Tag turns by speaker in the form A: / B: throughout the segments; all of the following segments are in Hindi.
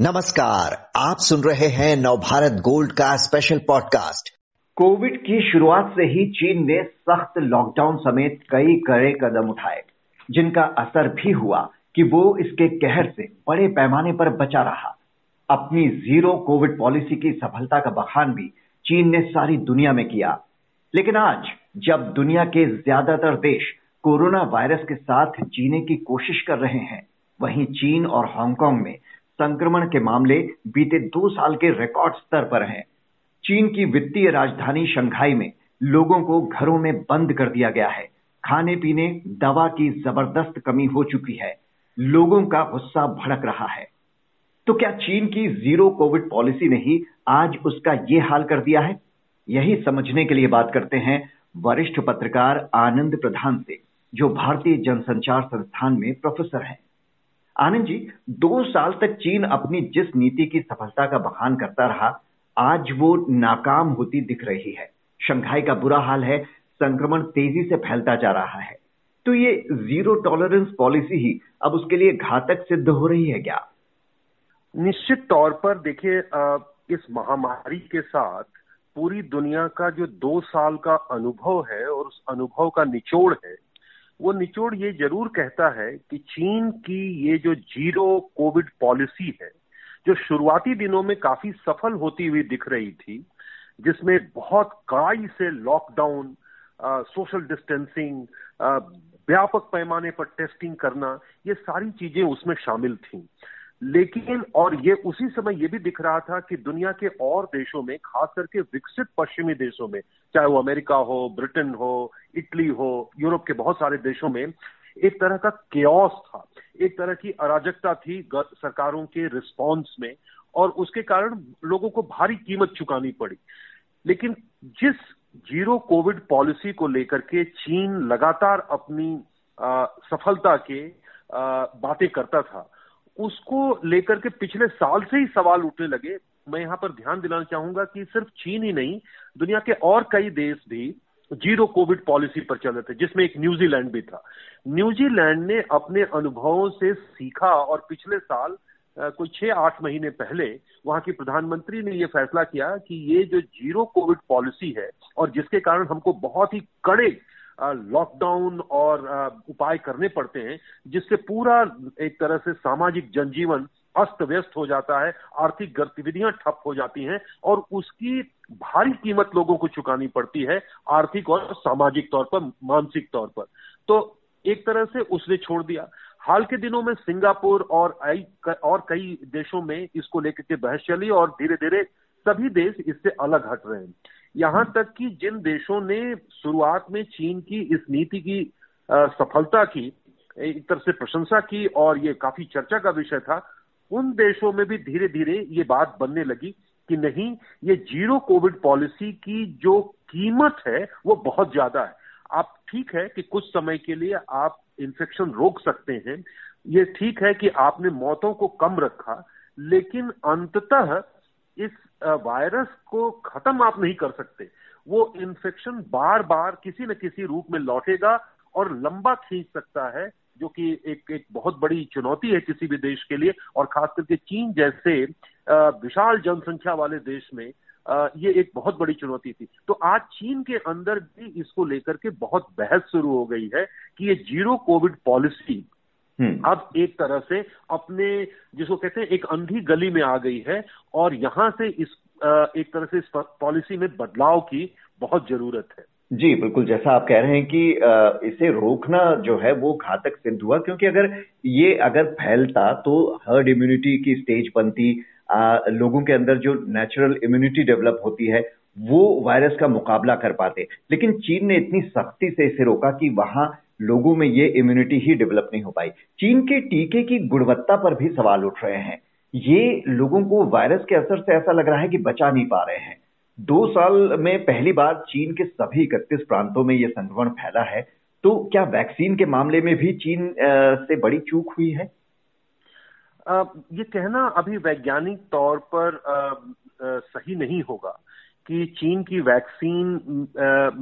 A: नमस्कार, आप सुन रहे हैं नवभारत गोल्ड का स्पेशल पॉडकास्ट कोविड की शुरुआत से ही चीन ने सख्त लॉकडाउन समेत कई कड़े कदम उठाए, जिनका असर भी हुआ कि वो इसके कहर से बड़े पैमाने पर बचा रहा। अपनी ज़ीरो कोविड पॉलिसी की सफलता का बखान भी चीन ने सारी दुनिया में किया। लेकिन आज, जब दुनिया के ज़्यादातर देश कोरोना वायरस के साथ जीने की कोशिश कर रहे हैं, वहीं चीन और हांगकांग में संक्रमण के मामले बीते दो साल के रिकॉर्ड स्तर पर हैं। चीन की वित्तीय राजधानी शंघाई में लोगों को घरों में बंद कर दिया गया है। खाने पीने, दवा की ज़बरदस्त कमी हो चुकी है। लोगों का गुस्सा भड़क रहा है। तो क्या चीन की ज़ीरो कोविड पॉलिसी ने ही आज उसका ये हाल कर दिया है? यही समझने के लिए बात करते हैं वरिष्ठ पत्रकार आनंद प्रधान से, जो भारतीय जनसंचार संस्थान में प्रोफेसर हैं। आनंद जी, दो साल तक चीन अपनी जिस नीति की सफलता का बखान करता रहा, आज वो नाकाम होती दिख रही है। शंघाई का बुरा हाल है, संक्रमण तेज़ी से फैलता जा रहा है। तो ये ज़ीरो टॉलरेंस पॉलिसी ही अब उसके लिए घातक सिद्ध हो रही है क्या?
B: निश्चित तौर पर देखिए इस महामारी के साथ पूरी दुनिया का जो दो साल का अनुभव है और उस अनुभव का निचोड़ है वो निचोड़ ये ज़रूर कहता है कि चीन की ये जो ज़ीरो कोविड पॉलिसी है, जो शुरुआती दिनों में काफ़ी सफल होती हुई दिख रही थी, जिसमें बहुत कड़ाई से लॉकडाउन सोशल डिस्टेंसिंग व्यापक पैमाने पर टेस्टिंग करना, ये सारी चीज़ें उसमें शामिल थीं। लेकिन और ये उसी समय ये भी दिख रहा था कि दुनिया के और देशों में खास करके विकसित पश्चिमी देशों में चाहे वो अमेरिका हो ब्रिटेन हो इटली हो यूरोप के बहुत सारे देशों में एक तरह का केओस था। एक तरह की अराजकता थी सरकारों के रिस्पॉन्स में और उसके कारण लोगों को भारी कीमत चुकानी पड़ी। लेकिन जिस ज़ीरो कोविड पॉलिसी को लेकर के चीन लगातार अपनी आ, सफलता के बातें करता था उसको लेकर के पिछले साल से ही सवाल उठने लगे। मैं यहाँ पर ध्यान दिलाना चाहूँगा कि सिर्फ़ चीन ही नहीं, दुनिया के और कई देश भी ज़ीरो कोविड पॉलिसी पर चल रहे थे, जिसमें एक न्यूजीलैंड भी था। न्यूजीलैंड ने अपने अनुभवों से सीखा और पिछले साल कोई छह आठ महीने पहले वहाँ की प्रधानमंत्री ने यह फैसला किया कि ये जो ज़ीरो कोविड पॉलिसी है और जिसके कारण हमको बहुत ही कड़े लॉकडाउन और उपाय करने पड़ते हैं, जिससे पूरा एक तरह से सामाजिक जनजीवन अस्त व्यस्त हो जाता है, आर्थिक गतिविधियाँ ठप हो जाती हैं और उसकी भारी कीमत लोगों को चुकानी पड़ती है, आर्थिक और सामाजिक तौर पर, मानसिक तौर पर। तो एक तरह से उसने छोड़ दिया। हाल के दिनों में सिंगापुर और और कई देशों में इसको लेकर के बहस चली और धीरे धीरे सभी देश इससे अलग हट रहे हैं। यहाँ तक कि जिन देशों ने शुरुआत में चीन की इस नीति की सफलता की, एक तरह से प्रशंसा की और ये काफ़ी चर्चा का विषय था, उन देशों में भी धीरे धीरे ये बात बनने लगी कि नहीं, ये ज़ीरो कोविड पॉलिसी की जो कीमत है, वो बहुत ज़्यादा है। आप ठीक है कि कुछ समय के लिए आप इन्फेक्शन रोक सकते हैं, ये ठीक है कि आपने मौतों को कम रखा, लेकिन अंततः इस वायरस को खत्म आप नहीं कर सकते वो इन्फेक्शन बार बार किसी न किसी रूप में लौटेगा और लंबा खींच सकता है, जो कि एक एक बहुत बड़ी चुनौती है किसी भी देश के लिए और खास करके चीन जैसे विशाल जनसंख्या वाले देश में ये एक बहुत बड़ी चुनौती थी तो आज चीन के अंदर भी इसको लेकर के बहुत बहस शुरू हो गई है कि ये ज़ीरो कोविड पॉलिसी। अब एक तरह से अपने जिसको कहते हैं एक अंधी गली में आ गई है और यहाँ से इस एक तरह से इस पॉलिसी में बदलाव की बहुत ज़रूरत है।
A: जी बिल्कुल जैसा आप कह रहे हैं कि इसे रोकना जो है वो घातक सिद्ध हुआ क्योंकि अगर ये अगर फैलता तो हर्ड इम्यूनिटी की स्टेज बनती लोगों के अंदर जो नेचुरल इम्यूनिटी डेवलप होती है वो वायरस का मुकाबला कर पाते। लेकिन चीन ने इतनी सख्ती से इसे रोका कि वहाँ लोगों में ये इम्यूनिटी ही डेवलप नहीं हो पाई। चीन के टीके की गुणवत्ता पर भी सवाल उठ रहे हैं। ये लोगों को वायरस के असर से ऐसा लग रहा है कि बचा नहीं पा रहे हैं। दो साल में पहली बार चीन के सभी इकतीस प्रांतों में यह संक्रमण फैला है। तो क्या वैक्सीन के मामले में भी चीन से बड़ी चूक हुई है?
B: ये कहना अभी वैज्ञानिक तौर पर सही नहीं होगा कि चीन की वैक्सीन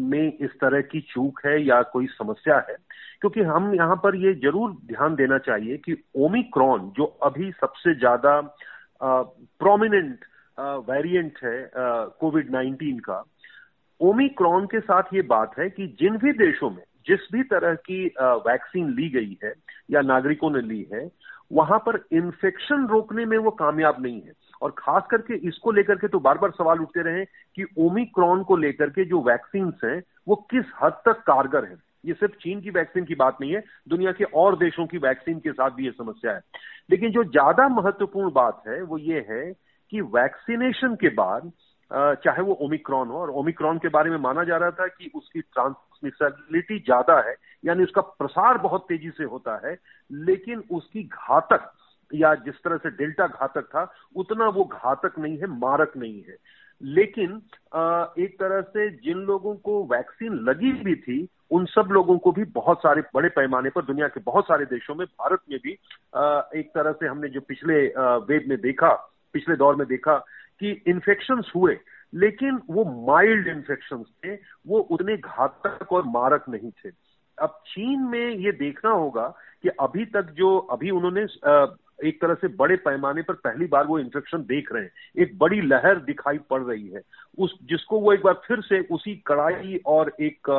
B: में इस तरह की चूक है या कोई समस्या है। क्योंकि हम यहाँ पर ये ज़रूर ध्यान देना चाहिए कि ओमिक्रॉन जो अभी सबसे ज़्यादा प्रोमिनेंट वेरिएंट है कोविड 19 का, ओमिक्रॉन के साथ ये बात है कि जिन भी देशों में जिस भी तरह की वैक्सीन ली गई है या नागरिकों ने ली है, वहाँ पर इन्फेक्शन रोकने में वो कामयाब नहीं है। और खास करके इसको लेकर के तो बार बार सवाल उठते रहे कि ओमिक्रॉन को लेकर के जो वैक्सीन हैं, वो किस हद तक कारगर है? ये सिर्फ़ चीन की वैक्सीन की बात नहीं है, दुनिया के और देशों की वैक्सीन के साथ भी ये समस्या है। लेकिन जो ज़्यादा महत्वपूर्ण बात है, वो ये है कि वैक्सीनेशन के बाद चाहे वो ओमिक्रॉन हो, और ओमिक्रॉन के बारे में माना जा रहा था कि उसकी ट्रांसमिसबिलिटी ज़्यादा है, यानी उसका प्रसार बहुत तेज़ी से होता है, लेकिन उसकी घातक या जिस तरह से डेल्टा घातक था, उतना वो घातक नहीं है, मारक नहीं है। लेकिन एक तरह से जिन लोगों को वैक्सीन लगी भी थी, उन सब लोगों को भी बहुत सारे बड़े पैमाने पर दुनिया के बहुत सारे देशों में, भारत में भी एक तरह से हमने जो पिछले वेब में देखा, पिछले दौर में देखा कि इन्फेक्शन हुए, लेकिन वो माइल्ड इन्फेक्शन थे, वो उतने घातक और मारक नहीं थे। अब चीन में ये देखना होगा कि अभी तक जो, अभी उन्होंने एक तरह से बड़े पैमाने पर पहली बार वो इंफेक्शन देख रहे हैं। एक बड़ी लहर दिखाई पड़ रही है। उस, जिसको वो एक बार फिर से उसी कड़ाई और एक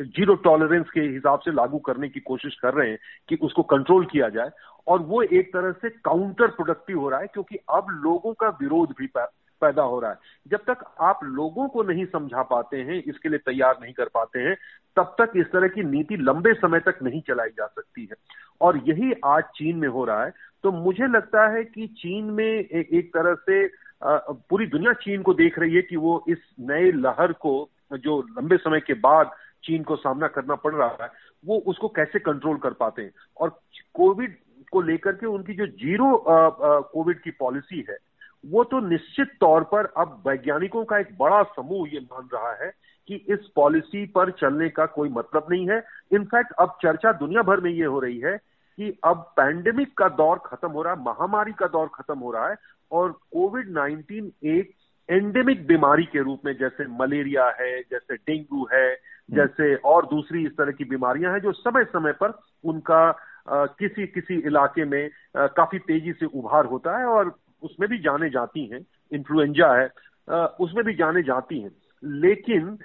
B: ज़ीरो टॉलरेंस के हिसाब से लागू करने की कोशिश कर रहे हैं कि उसको कंट्रोल किया जाए। और वो एक तरह से काउंटर प्रोडक्टिव हो रहा है, क्योंकि अब लोगों का विरोध भी पैदा हो रहा है। जब तक आप लोगों को नहीं समझा पाते हैं इसके लिए तैयार नहीं कर पाते हैं तब तक इस तरह की नीति लंबे समय तक नहीं चलाई जा सकती है। और यही आज चीन में हो रहा है। तो मुझे लगता है कि चीन में एक, तरह से पूरी दुनिया चीन को देख रही है कि वो इस नए लहर को जो लंबे समय के बाद चीन को सामना करना पड़ रहा है वो उसको कैसे कंट्रोल कर पाते हैं? और कोविड को लेकर के उनकी जो ज़ीरो कोविड की पॉलिसी है वो तो निश्चित तौर पर अब वैज्ञानिकों का एक बड़ा समूह ये मान रहा है कि इस पॉलिसी पर चलने का कोई मतलब नहीं है इनफैक्ट अब चर्चा दुनिया भर में ये हो रही है कि अब पैंडेमिक का दौर खत्म हो रहा है महामारी का दौर खत्म हो रहा है और कोविड 19 एक एंडेमिक बीमारी के रूप में जैसे मलेरिया है जैसे डेंगू है हम्म। जैसे और दूसरी इस तरह की बीमारियाँ हैं जो समय समय पर उनका आ, किसी किसी इलाके में आ, काफ़ी तेज़ी से उभार होता है और उसमें भी जाने जाती हैं इन्फ्लुएंजा है उसमें भी जाने जाती हैं। लेकिन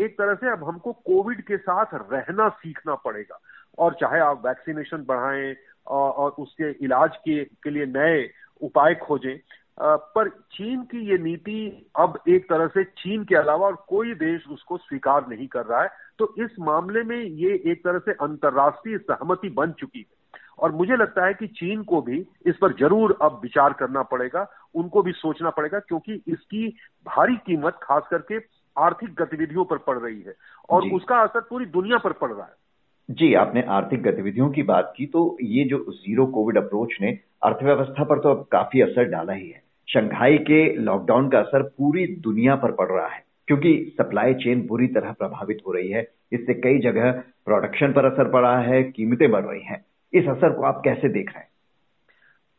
B: एक तरह से अब हमको कोविड के साथ रहना सीखना पड़ेगा। और चाहे आप वैक्सीनेशन बढ़ाएँ और उसके इलाज के के लिए नए उपाय खोजें पर चीन की ये नीति अब एक तरह से चीन के अलावा और कोई देश उसको स्वीकार नहीं कर रहा है। तो इस मामले में ये एक तरह से अंतर्राष्ट्रीय सहमति बन चुकी है। और मुझे लगता है कि चीन को भी इस पर ज़रूर अब विचार करना पड़ेगा उनको भी सोचना पड़ेगा क्योंकि इसकी भारी कीमत खास करके आर्थिक गतिविधियों पर पड़ रही है और उसका असर पूरी दुनिया पर पड़ रहा है।
A: जी आपने आर्थिक गतिविधियों की बात की तो ये जो ज़ीरो कोविड अप्रोच ने अर्थव्यवस्था पर तो अब काफ़ी असर डाला ही है। शंघाई के लॉकडाउन का असर पूरी दुनिया पर पड़ रहा है क्योंकि सप्लाई चेन बुरी तरह प्रभावित हो रही है इससे कई जगह प्रोडक्शन पर असर पड़ा है कीमतें बढ़ रही हैं। इस असर को आप कैसे देख रहे हैं?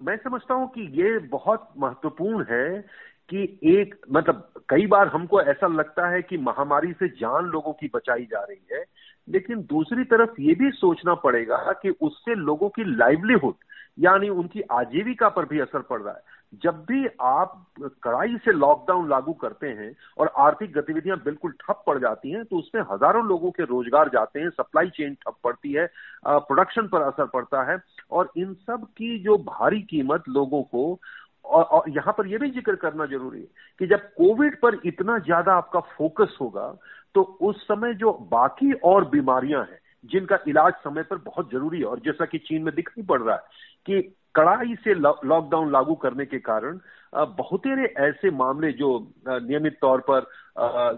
B: मैं समझता हूँ कि ये बहुत महत्वपूर्ण है कि एक मतलब कई बार हमको ऐसा लगता है कि महामारी से जान लोगों की बचाई जा रही है, लेकिन दूसरी तरफ़ ये भी सोचना पड़ेगा कि उससे लोगों की लाइवलीहुड यानी उनकी आजीविका पर भी असर पड़ रहा है। जब भी आप कड़ाई से लॉकडाउन लागू करते हैं और आर्थिक गतिविधियाँ बिल्कुल ठप पड़ जाती हैं तो उसमें हज़ारों लोगों के रोज़गार जाते हैं सप्लाई चेन ठप पड़ती है प्रोडक्शन पर असर पड़ता है और इन सब की जो भारी कीमत लोगों को और, और यहाँ पर यह भी ज़िक्र करना ज़रूरी है कि जब कोविड पर इतना ज़्यादा आपका फोकस होगा तो उस समय जो बाकी और बीमारियाँ हैं जिनका इलाज समय पर बहुत ज़रूरी है। और जैसा कि चीन में दिखाई पड़ रहा है कि कड़ाई से लॉकडाउन लागू करने के कारण बहुतेरे ऐसे मामले जो नियमित तौर पर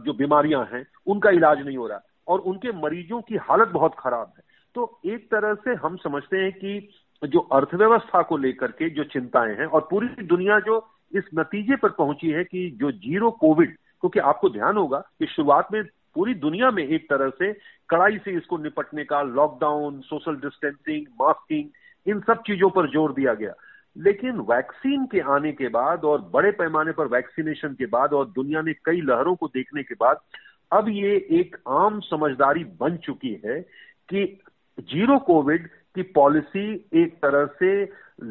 B: जो बीमारियाँ हैं, उनका इलाज नहीं हो रहा। और उनके मरीजों की हालत बहुत खराब है। तो एक तरह से हम समझते हैं कि जो अर्थव्यवस्था को लेकर के जो चिंताएँ हैं और पूरी दुनिया जो इस नतीजे पर पहुँची है कि जो ज़ीरो कोविड, क्योंकि आपको ध्यान होगा कि शुरुआत में पूरी दुनिया में एक तरह से कड़ाई से इसको निपटने का लॉकडाउन सोशल डिस्टेंसिंग मास्किंग इन सब चीज़ों पर ज़ोर दिया गया। लेकिन वैक्सीन के आने के बाद और बड़े पैमाने पर वैक्सीनेशन के बाद और दुनिया ने कई लहरों को देखने के बाद, अब ये एक आम समझदारी बन चुकी है कि ज़ीरो कोविड कि पॉलिसी एक तरह से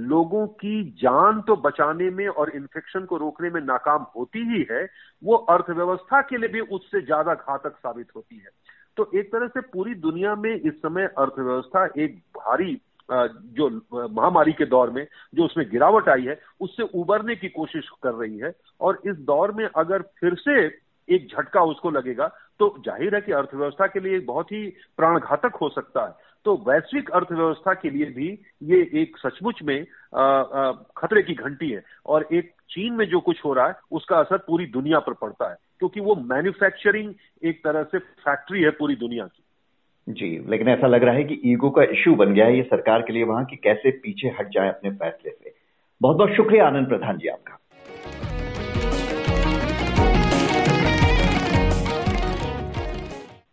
B: लोगों की जान तो बचाने में और इन्फेक्शन को रोकने में नाकाम होती ही है, वो अर्थव्यवस्था के लिए भी उससे ज़्यादा घातक साबित होती है। तो एक तरह से पूरी दुनिया में इस समय अर्थव्यवस्था एक भारी जो महामारी के दौर में जो उसमें गिरावट आई है, उससे उबरने की कोशिश कर रही है। और इस दौर में अगर फिर से एक झटका उसको लगेगा तो ज़ाहिर है कि अर्थव्यवस्था के लिए बहुत ही प्राणघातक हो सकता है। तो वैश्विक अर्थव्यवस्था के लिए भी ये एक सचमुच में खतरे की घंटी है। और एक चीन में जो कुछ हो रहा है, उसका असर पूरी दुनिया पर पड़ता है, क्योंकि वो मैन्युफैक्चरिंग एक तरह से फैक्ट्री है पूरी दुनिया की।
A: जी, लेकिन ऐसा लग रहा है कि ईगो का इश्यू बन गया है ये सरकार के लिए वहाँ कि कैसे पीछे हट जाए अपने फैसले से। बहुत बहुत शुक्रिया आनंद प्रधान जी आपका।